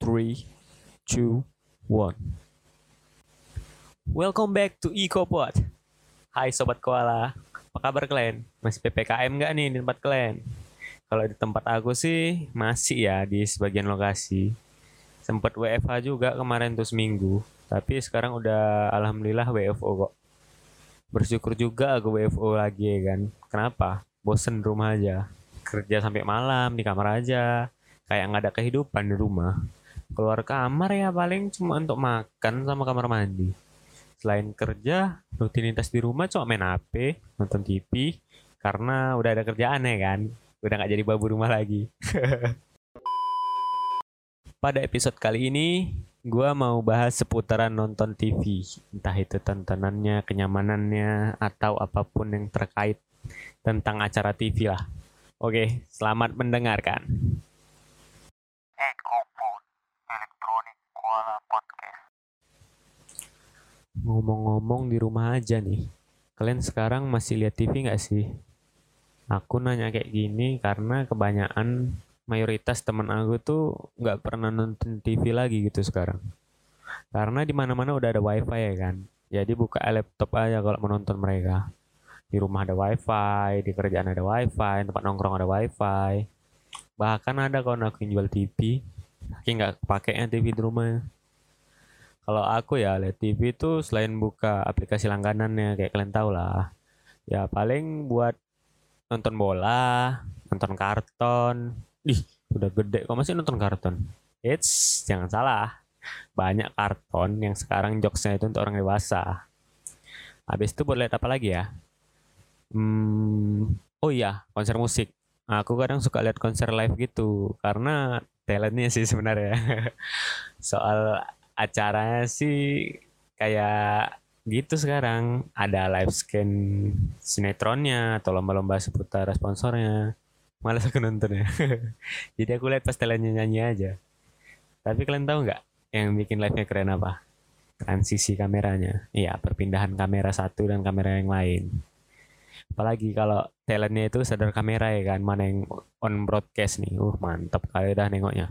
3, 2, 1 Welcome back to EcoPod. Hai Sobat Koala. Apa kabar kalian? Masih PPKM nggak nih di tempat kalian? Kalau di tempat aku sih masih ya di sebagian lokasi. Sempet WFH juga kemarin tuh seminggu. Tapi sekarang udah Alhamdulillah WFO kok. Bersyukur juga aku WFO lagi ya kan? Kenapa? Bosen rumah aja. Kerja sampai malam di kamar aja. Kayak nggak ada kehidupan di rumah keluar kamar ya paling cuma untuk makan sama kamar mandi. Selain kerja rutinitas di rumah cuma main HP nonton TV karena udah ada kerjaan ya kan? Udah nggak jadi babu rumah lagi. Pada episode kali ini gue mau bahas seputaran nonton TV entah itu tontonannya kenyamanannya atau apa pun yang terkait tentang acara TV lah. Oke selamat mendengarkan Ngomong-ngomong di rumah aja nih, kalian sekarang masih lihat TV nggak sih? Aku nanya kayak gini karena kebanyakan mayoritas teman aku tuh nggak pernah nonton TV lagi gitu sekarang. Karena di mana-mana udah ada wifi ya kan. Jadi buka laptop aja kalau menonton mereka. Di rumah ada wifi, di kerjaan ada wifi, tempat nongkrong ada wifi. Bahkan ada kawan aku yang jual TV, saking nggak pakainya TV di rumah. Kalau aku ya lihat TV itu selain buka aplikasi langganannya kayak kalian tahu lah. Ya paling buat nonton bola, nonton karton. Ih, udah gede kok masih nonton karton. Eits, jangan salah. Banyak karton yang sekarang jokesnya itu untuk orang dewasa. Habis itu buat lihat apa lagi ya? Hmm, oh iya, konser musik. Aku kadang suka lihat konser live gitu karena talentnya sih sebenarnya. Soal acaranya sih kayak gitu sekarang. Ada live scan sinetronnya atau lomba-lomba seputar sponsornya. Malas aku nonton ya jadi aku lihat pas talentnya nyanyi aja. Tapi kalian tahu nggak yang bikin live nya keren apa? Transisi kameranya. Iya perpindahan kamera satu dan kamera yang lain apalagi kalau talentnya itu sadar kamera ya kan mana yang on broadcast nih. Uh mantap kali dah nengoknya.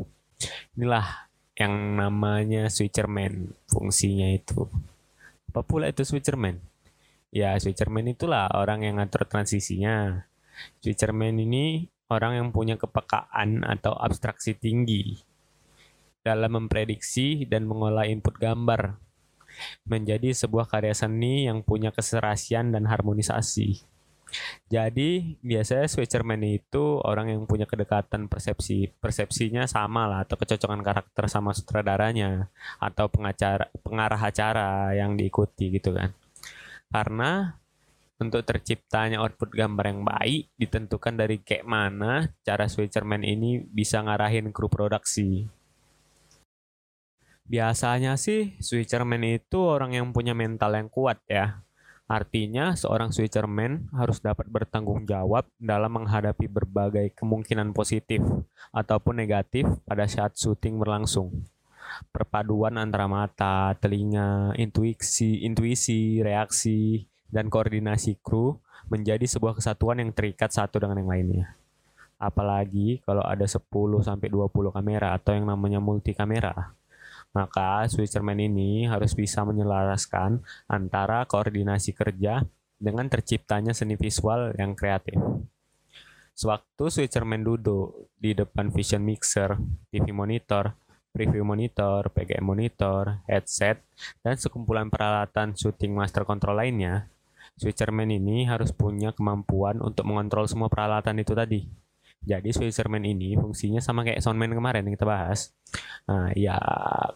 Inilah yang namanya switcherman fungsinya itu. Apa pula itu switcherman? Ya switcherman itulah orang yang ngatur transisinya. Switcherman ini orang yang punya kepekaan atau abstraksi tinggi dalam memprediksi dan mengolah input gambar menjadi sebuah karya seni yang punya keserasian dan harmonisasi jadi biasanya switcherman itu orang yang punya kedekatan persepsi persepsinya sama lah atau kecocokan karakter sama sutradaranya atau pengacara pengarah acara yang diikuti gitu kan. Karena untuk terciptanya output gambar yang baik ditentukan dari kayak mana cara switcherman ini bisa ngarahin kru produksi. Biasanya sih switcherman itu orang yang punya mental yang kuat ya Artinya, seorang switcherman harus dapat bertanggung jawab dalam menghadapi berbagai kemungkinan positif ataupun negatif pada saat syuting berlangsung. Perpaduan antara mata, telinga, intuisi, intuisi, reaksi, dan koordinasi kru menjadi sebuah kesatuan yang terikat satu dengan yang lainnya. Apalagi kalau ada 10 sampai 20 kamera atau yang namanya multi kamera maka switcherman ini harus bisa menyelaraskan antara koordinasi kerja dengan terciptanya seni visual yang kreatif. Sewaktu switcherman duduk di depan vision mixer, TV monitor, preview monitor, PGM monitor, headset, dan sekumpulan peralatan shooting master control lainnya, switcherman ini harus punya kemampuan untuk mengontrol semua peralatan itu tadi jadi Switzerman ini fungsinya sama kayak Soundman kemarin yang kita bahas. Nah, ya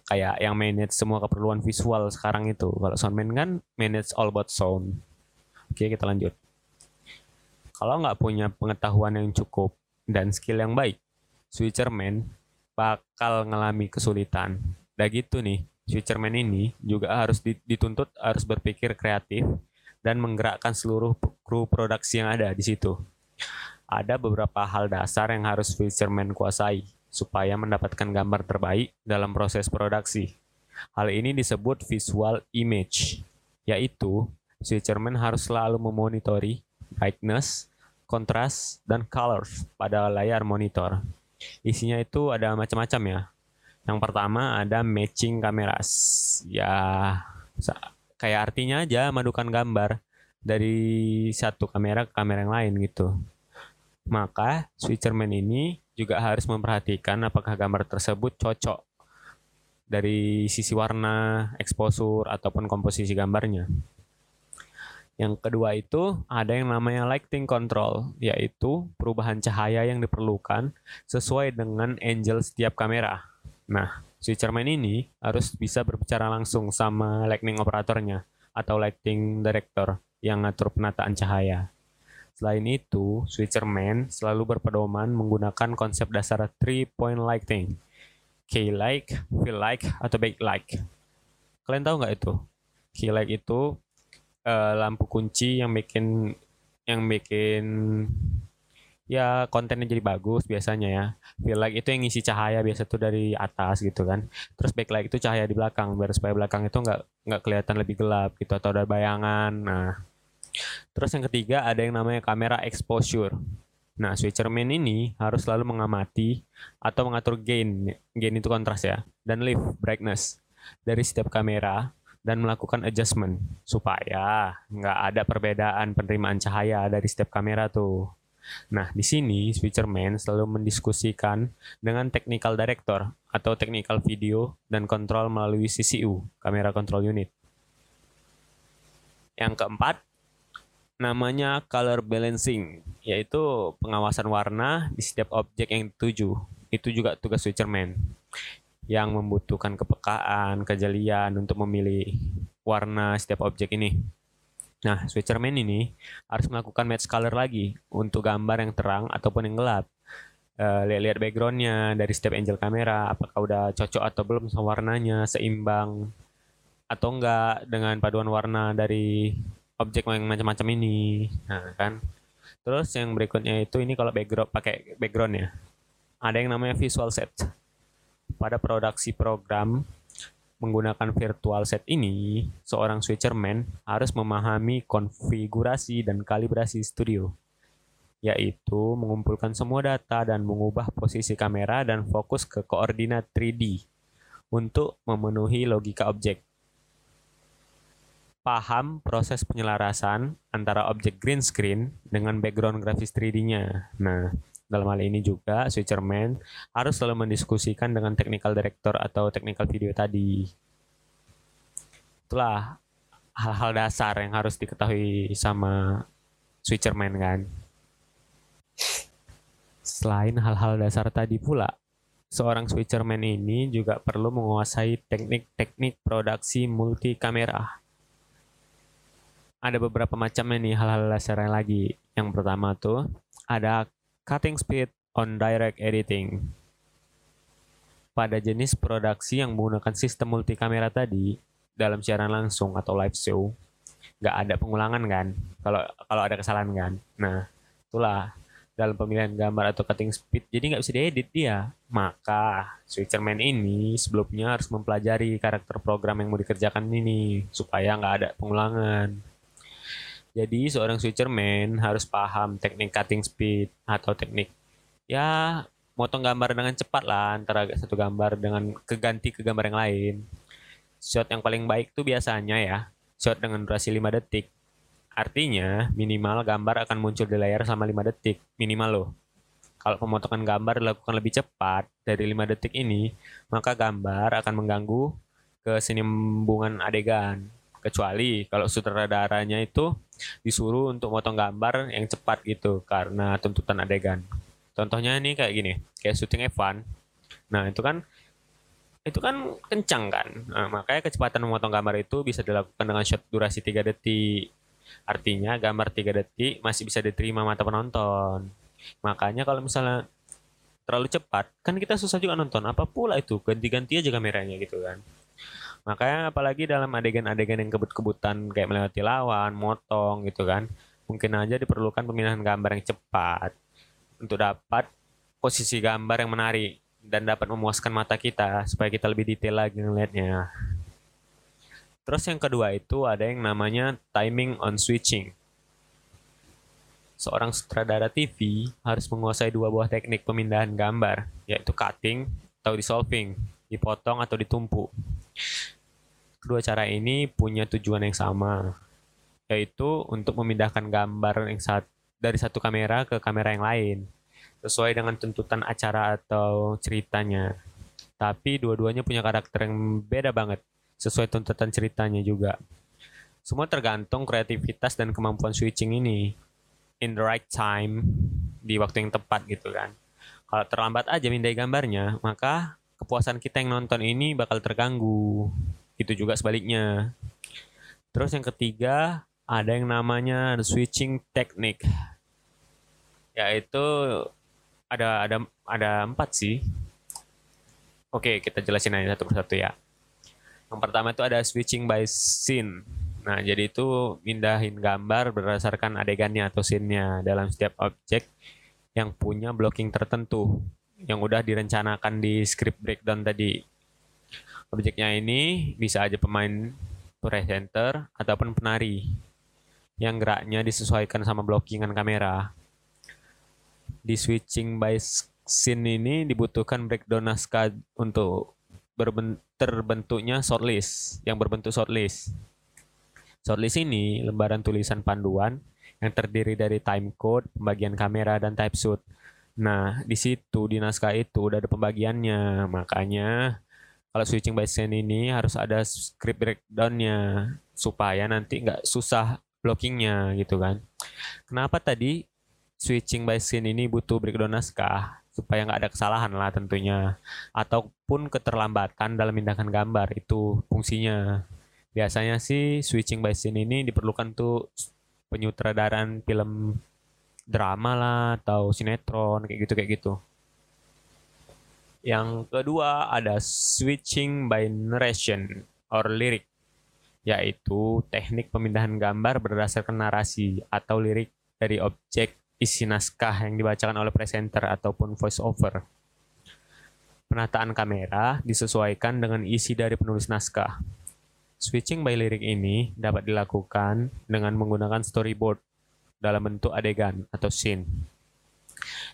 kayak yang manage semua keperluan visual sekarang itu. Kalau Soundman kan manage all about sound. Oke, kita lanjut. Kalau nggak punya pengetahuan yang cukup dan skill yang baik, Switcherman bakal ngalami kesulitan. Dan gitu nih, Switcherman ini juga harus dituntut harus berpikir kreatif dan menggerakkan seluruh kru produksi yang ada di situ ada beberapa hal dasar yang harus fisherman kuasai supaya mendapatkan gambar terbaik dalam proses produksi. Hal ini disebut visual image, yaitu switcherman harus selalu memonitori brightness, kontras, dan colors pada layar monitor. Isinya itu ada macam-macam ya. Yang pertama ada matching kameras. Ya kayak artinya aja madukan gambar dari satu kamera ke kamera yang lain gitu. Maka switcherman ini juga harus memperhatikan apakah gambar tersebut cocok dari sisi warna, exposure, ataupun komposisi gambarnya. Yang kedua itu ada yang namanya lighting control, yaitu perubahan cahaya yang diperlukan sesuai dengan angle setiap kamera. Nah, switcherman ini harus bisa berbicara langsung sama lighting operatornya atau lighting director yang ngatur penataan cahaya. Selain itu, switcherman selalu berpedoman menggunakan konsep dasar three point lighting, K-like, feel-like, atau back-like. Kalian tahu nggak itu? K-like itu uh, lampu kunci yang bikin yang bikin ya kontennya jadi bagus biasanya ya feel like itu yang ngisi cahaya biasa tuh dari atas gitu kan terus backlight itu cahaya di belakang biar supaya belakang itu nggak nggak kelihatan lebih gelap gitu atau ada bayangan nah terus yang ketiga ada yang namanya kamera exposure nah switcherman ini harus selalu mengamati atau mengatur gain gain itu kontras ya dan lift brightness dari setiap kamera dan melakukan adjustment supaya nggak ada perbedaan penerimaan cahaya dari setiap kamera tuh. Nah, di sini switcherman selalu mendiskusikan dengan technical director atau technical video dan kontrol melalui CCU, kamera control unit. Yang keempat, namanya color balancing, yaitu pengawasan warna di setiap objek yang dituju. Itu juga tugas switcherman yang membutuhkan kepekaan, kejelian untuk memilih warna setiap objek ini. Nah, switcherman ini harus melakukan match color lagi untuk gambar yang terang ataupun yang gelap. Uh, lihat-lihat backgroundnya dari setiap angle kamera, apakah udah cocok atau belum sama warnanya, seimbang atau enggak dengan paduan warna dari objek yang macam-macam ini. Nah, kan. Terus yang berikutnya itu ini kalau background pakai background ya. Ada yang namanya visual set pada produksi program menggunakan virtual set ini, seorang switcherman harus memahami konfigurasi dan kalibrasi studio, yaitu mengumpulkan semua data dan mengubah posisi kamera dan fokus ke koordinat 3D untuk memenuhi logika objek. Paham proses penyelarasan antara objek green screen dengan background grafis 3D-nya. Nah, dalam hal ini juga switcherman harus selalu mendiskusikan dengan technical director atau technical video tadi. Itulah hal-hal dasar yang harus diketahui sama switcherman kan. Selain hal-hal dasar tadi pula, seorang switcherman ini juga perlu menguasai teknik-teknik produksi multi kamera. Ada beberapa macamnya nih hal-hal dasar yang lagi. Yang pertama tuh ada cutting speed on direct editing. Pada jenis produksi yang menggunakan sistem multi kamera tadi, dalam siaran langsung atau live show, nggak ada pengulangan kan? Kalau kalau ada kesalahan kan? Nah, itulah dalam pemilihan gambar atau cutting speed, jadi nggak bisa diedit dia. Maka switcherman ini sebelumnya harus mempelajari karakter program yang mau dikerjakan ini supaya nggak ada pengulangan. Jadi seorang switcherman harus paham teknik cutting speed atau teknik ya motong gambar dengan cepat lah antara satu gambar dengan keganti ke gambar yang lain. Shot yang paling baik tuh biasanya ya shot dengan durasi 5 detik. Artinya minimal gambar akan muncul di layar selama 5 detik minimal loh. Kalau pemotongan gambar dilakukan lebih cepat dari 5 detik ini, maka gambar akan mengganggu kesinimbungan adegan kecuali kalau sutradaranya itu disuruh untuk motong gambar yang cepat gitu karena tuntutan adegan. Contohnya ini kayak gini kayak syuting F1 nah itu kan itu kan kencang kan? Nah, makanya kecepatan memotong gambar itu bisa dilakukan dengan shot durasi 3 detik. Artinya gambar 3 detik masih bisa diterima mata penonton. Makanya kalau misalnya terlalu cepat kan kita susah juga nonton. Apa pula itu? Ganti-ganti aja kameranya gitu kan Makanya apalagi dalam adegan-adegan yang kebut-kebutan kayak melewati lawan, motong gitu kan. Mungkin aja diperlukan pemindahan gambar yang cepat untuk dapat posisi gambar yang menarik dan dapat memuaskan mata kita supaya kita lebih detail lagi ngelihatnya. Terus yang kedua itu ada yang namanya timing on switching. Seorang sutradara TV harus menguasai dua buah teknik pemindahan gambar, yaitu cutting atau dissolving dipotong atau ditumpuk. Kedua cara ini punya tujuan yang sama, yaitu untuk memindahkan gambar yang saat dari satu kamera ke kamera yang lain, sesuai dengan tuntutan acara atau ceritanya. Tapi dua-duanya punya karakter yang beda banget, sesuai tuntutan ceritanya juga. Semua tergantung kreativitas dan kemampuan switching ini. In the right time, di waktu yang tepat gitu kan. Kalau terlambat aja mindai gambarnya, maka kepuasan kita yang nonton ini bakal terganggu. Itu juga sebaliknya. Terus yang ketiga, ada yang namanya switching technique. Yaitu ada ada ada empat sih. Oke, kita jelasin aja satu persatu ya. Yang pertama itu ada switching by scene Nah, jadi itu mindahin gambar berdasarkan adegannya atau scene-nya dalam setiap objek yang punya blocking tertentu yang udah direncanakan di script breakdown tadi. Objeknya ini bisa aja pemain presenter ataupun penari yang geraknya disesuaikan sama blockingan kamera. Di switching by scene ini dibutuhkan breakdown naskah untuk terbentuknya shortlist yang berbentuk shortlist. Shortlist ini lembaran tulisan panduan yang terdiri dari time code, pembagian kamera, dan type suit. Nah, di situ di naskah itu udah ada pembagiannya. Makanya kalau switching by scene ini harus ada script breakdownnya supaya nanti nggak susah blockingnya gitu kan. Kenapa tadi switching by scene ini butuh breakdown naskah? Supaya nggak ada kesalahan lah tentunya. Ataupun keterlambatan dalam pindahkan gambar itu fungsinya biasanya sih switching by scene ini diperlukan tuh penyutradaran film drama lah atau sinetron kayak gitu kayak gitu. Yang kedua ada switching by narration or lyric yaitu teknik pemindahan gambar berdasarkan narasi atau lirik dari objek isi naskah yang dibacakan oleh presenter ataupun voice over. Penataan kamera disesuaikan dengan isi dari penulis naskah. Switching by lirik ini dapat dilakukan dengan menggunakan storyboard dalam bentuk adegan atau scene.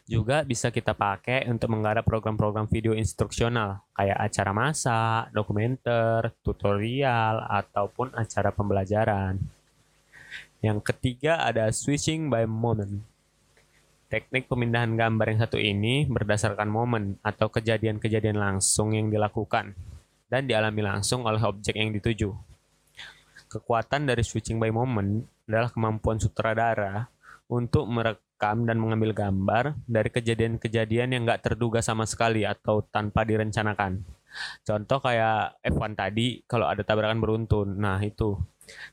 Juga bisa kita pakai untuk menggarap program-program video instruksional kayak acara masak, dokumenter, tutorial, ataupun acara pembelajaran. Yang ketiga ada switching by moment. Teknik pemindahan gambar yang satu ini berdasarkan momen atau kejadian-kejadian langsung yang dilakukan dan dialami langsung oleh objek yang dituju. Kekuatan dari switching by moment adalah kemampuan sutradara untuk merekam dan mengambil gambar dari kejadian-kejadian yang nggak terduga sama sekali atau tanpa direncanakan. Contoh kayak F1 tadi, kalau ada tabrakan beruntun. Nah, itu.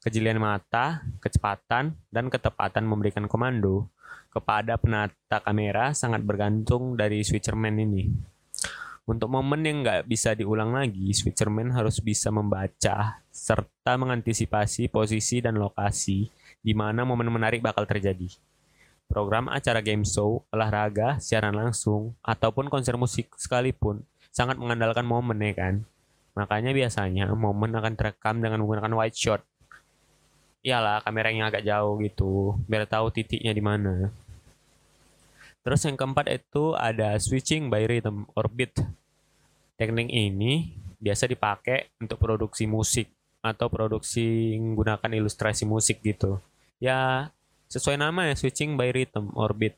Kejelian mata, kecepatan, dan ketepatan memberikan komando kepada penata kamera sangat bergantung dari switcherman ini. Untuk momen yang nggak bisa diulang lagi, Switcherman harus bisa membaca serta mengantisipasi posisi dan lokasi di mana momen menarik bakal terjadi. Program acara game show, olahraga, siaran langsung, ataupun konser musik sekalipun sangat mengandalkan momen ya kan. Makanya biasanya momen akan terekam dengan menggunakan wide shot. Iyalah kameranya agak jauh gitu, biar tahu titiknya di mana. Terus yang keempat itu ada switching by rhythm or beat. Teknik ini biasa dipakai untuk produksi musik atau produksi menggunakan ilustrasi musik gitu. Ya sesuai nama ya switching by rhythm or beat.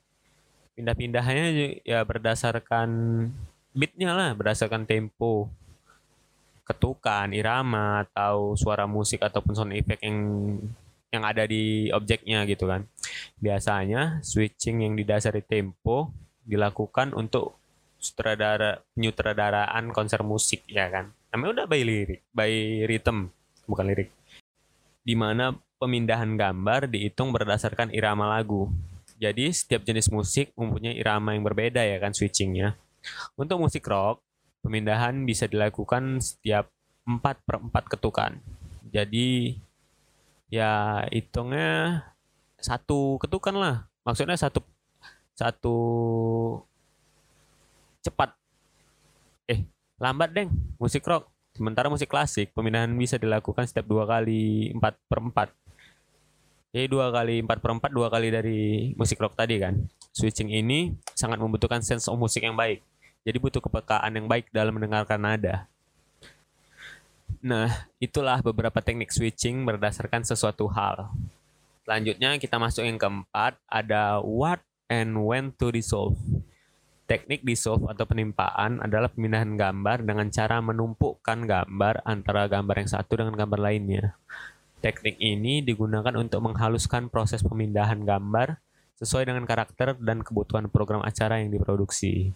Pindah-pindahannya ya berdasarkan beatnya lah, berdasarkan tempo, ketukan, irama atau suara musik ataupun sound effect yang yang ada di objeknya gitu kan. Biasanya switching yang didasari tempo dilakukan untuk sutradara penyutradaraan konser musik ya kan. Namanya udah by lirik, by rhythm, bukan lirik. Di mana pemindahan gambar dihitung berdasarkan irama lagu. Jadi setiap jenis musik mempunyai irama yang berbeda ya kan switchingnya. Untuk musik rock, pemindahan bisa dilakukan setiap 4 per 4 ketukan. Jadi ya hitungnya satu ketukan lah. Maksudnya satu satu cepat. Eh lambat deng. Musik rock. Sementara musik klasik pemindahan bisa dilakukan setiap dua kali empat per empat. Jadi dua kali empat per empat dua kali dari musik rock tadi kan? Switching ini sangat membutuhkan sense of musik yang baik. Jadi butuh kepekaan yang baik dalam mendengarkan nada Nah, itulah beberapa teknik switching berdasarkan sesuatu hal. Selanjutnya kita masuk yang keempat, ada what and when to dissolve. Teknik dissolve atau penimpaan adalah pemindahan gambar dengan cara menumpukkan gambar antara gambar yang satu dengan gambar lainnya. Teknik ini digunakan untuk menghaluskan proses pemindahan gambar sesuai dengan karakter dan kebutuhan program acara yang diproduksi.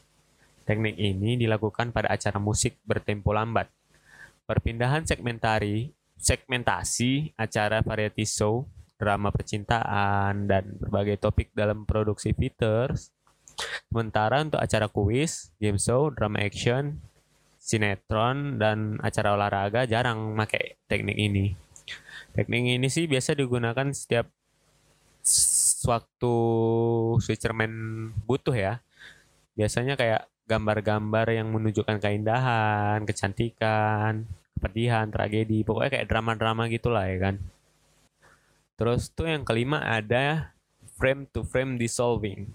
Teknik ini dilakukan pada acara musik bertempo lambat. Perpindahan segmentari, segmentasi acara variety show, drama percintaan, dan berbagai topik dalam produksi features Sementara untuk acara kuis, game show, drama action, sinetron, dan acara olahraga jarang pakai teknik ini. Teknik ini sih biasa digunakan setiap waktu switcherman butuh ya. Biasanya kayak gambar-gambar yang menunjukkan keindahan, kecantikan, kepedihan, tragedi, pokoknya kayak drama-drama gitulah ya kan. Terus tuh yang kelima ada frame to frame dissolving.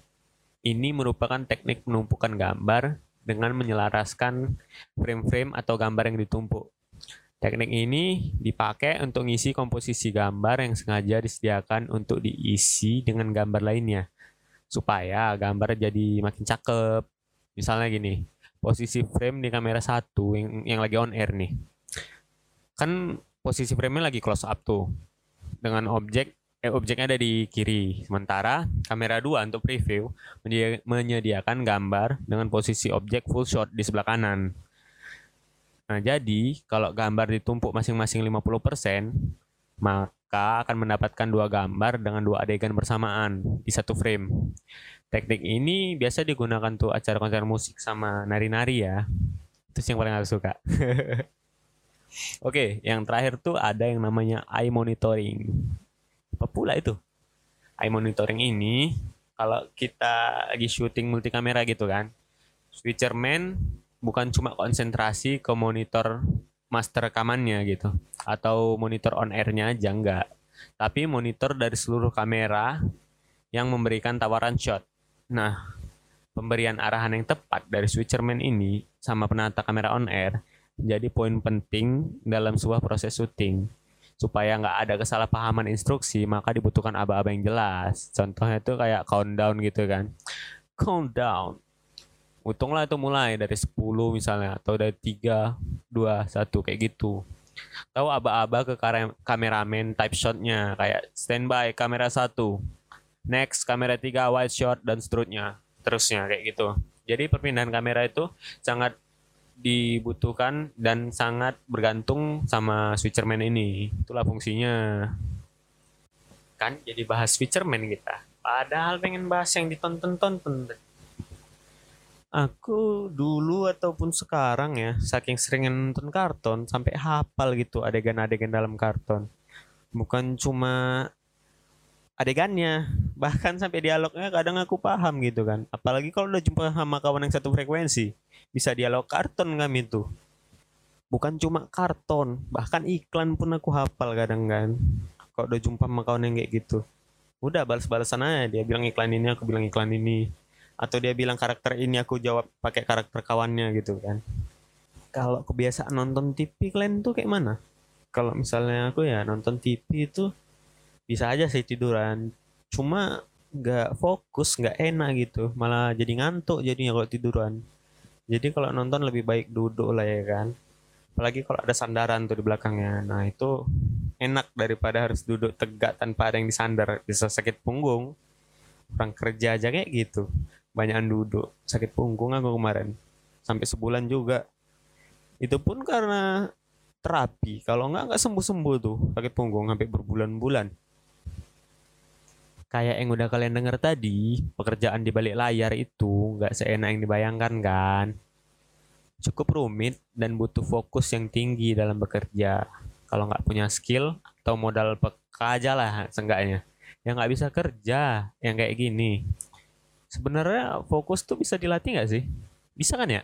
Ini merupakan teknik penumpukan gambar dengan menyelaraskan frame-frame atau gambar yang ditumpuk. Teknik ini dipakai untuk mengisi komposisi gambar yang sengaja disediakan untuk diisi dengan gambar lainnya, supaya gambar jadi makin cakep. Misalnya gini, posisi frame di kamera satu yang, yang lagi on air nih. Kan posisi frame-nya lagi close up tuh. Dengan objek eh, objeknya ada di kiri. Sementara kamera 2 untuk preview menyediakan gambar dengan posisi objek full shot di sebelah kanan. Nah, jadi kalau gambar ditumpuk masing-masing 50%, maka akan mendapatkan dua gambar dengan dua adegan bersamaan di satu frame. Teknik ini biasa digunakan tuh acara konser musik sama nari-nari ya. Itu yang paling aku suka. Oke, yang terakhir tuh ada yang namanya eye monitoring apa pula itu eye monitoring ini kalau kita lagi syuting multi kamera gitu kan switcherman bukan cuma konsentrasi ke monitor master rekamannya gitu atau monitor on airnya aja enggak tapi monitor dari seluruh kamera yang memberikan tawaran shot nah pemberian arahan yang tepat dari switcherman ini sama penata kamera on air menjadi poin penting dalam sebuah proses syuting. Supaya nggak ada kesalahpahaman instruksi maka dibutuhkan aba-aba yang jelas. Contohnya itu kayak countdown gitu kan. Countdown. Utunglah itu mulai dari 10 misalnya atau dari 3, 2, 1 kayak gitu. Tahu aba-aba ke kameramen type shotnya kayak standby kamera 1, next kamera 3 wide shot dan seterusnya. Terusnya kayak gitu. Jadi perpindahan kamera itu sangat dibutuhkan dan sangat bergantung sama switcherman ini. Itulah fungsinya. Kan jadi bahas switcherman kita. Padahal pengen bahas yang ditonton-tonton. Aku dulu ataupun sekarang ya, saking sering nonton karton sampai hafal gitu adegan-adegan dalam karton. Bukan cuma adegannya, bahkan sampai dialognya kadang aku paham gitu kan. Apalagi kalau udah jumpa sama kawan yang satu frekuensi bisa dialog karton kami tuh bukan cuma karton bahkan iklan pun aku hafal kadang kan. Kalau udah jumpa sama kawan yang kayak gitu udah balas-balasan aja. Dia bilang iklan ini aku bilang iklan ini. Atau dia bilang karakter ini aku jawab pakai karakter kawannya gitu kan. Kalau kebiasaan nonton TV kalian tuh kayak mana? Kalau misalnya aku ya nonton TV itu bisa aja sih tiduran cuma nggak fokus nggak enak gitu malah jadi ngantuk jadinya kalau tiduran jadi kalau nonton lebih baik duduk lah ya kan. Apalagi kalau ada sandaran tuh di belakangnya. Nah itu enak daripada harus duduk tegak tanpa ada yang disandar. Bisa sakit punggung. Orang kerja aja kayak gitu. Banyakan duduk. Sakit punggung aku kemarin. Sampai sebulan juga. Itu pun karena terapi. Kalau nggak nggak sembuh-sembuh tuh sakit punggung sampai berbulan-bulan kayak yang udah kalian denger tadi, pekerjaan di balik layar itu nggak seenak yang dibayangkan kan. Cukup rumit dan butuh fokus yang tinggi dalam bekerja. Kalau nggak punya skill atau modal peka aja lah seenggaknya. Yang nggak bisa kerja, yang kayak gini. Sebenarnya fokus tuh bisa dilatih nggak sih? Bisa kan ya?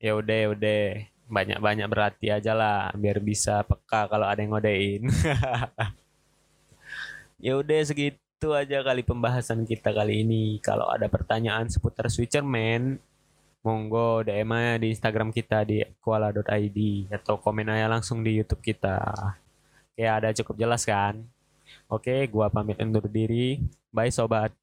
Ya udah, ya udah. Banyak-banyak berarti aja lah biar bisa peka kalau ada yang ngodein. ya udah segitu itu aja kali pembahasan kita kali ini. Kalau ada pertanyaan seputar Switcherman monggo DM aja di Instagram kita di kuala.id atau komen aja langsung di YouTube kita. Oke, ada cukup jelas kan? Oke, gua pamit undur diri. Bye sobat.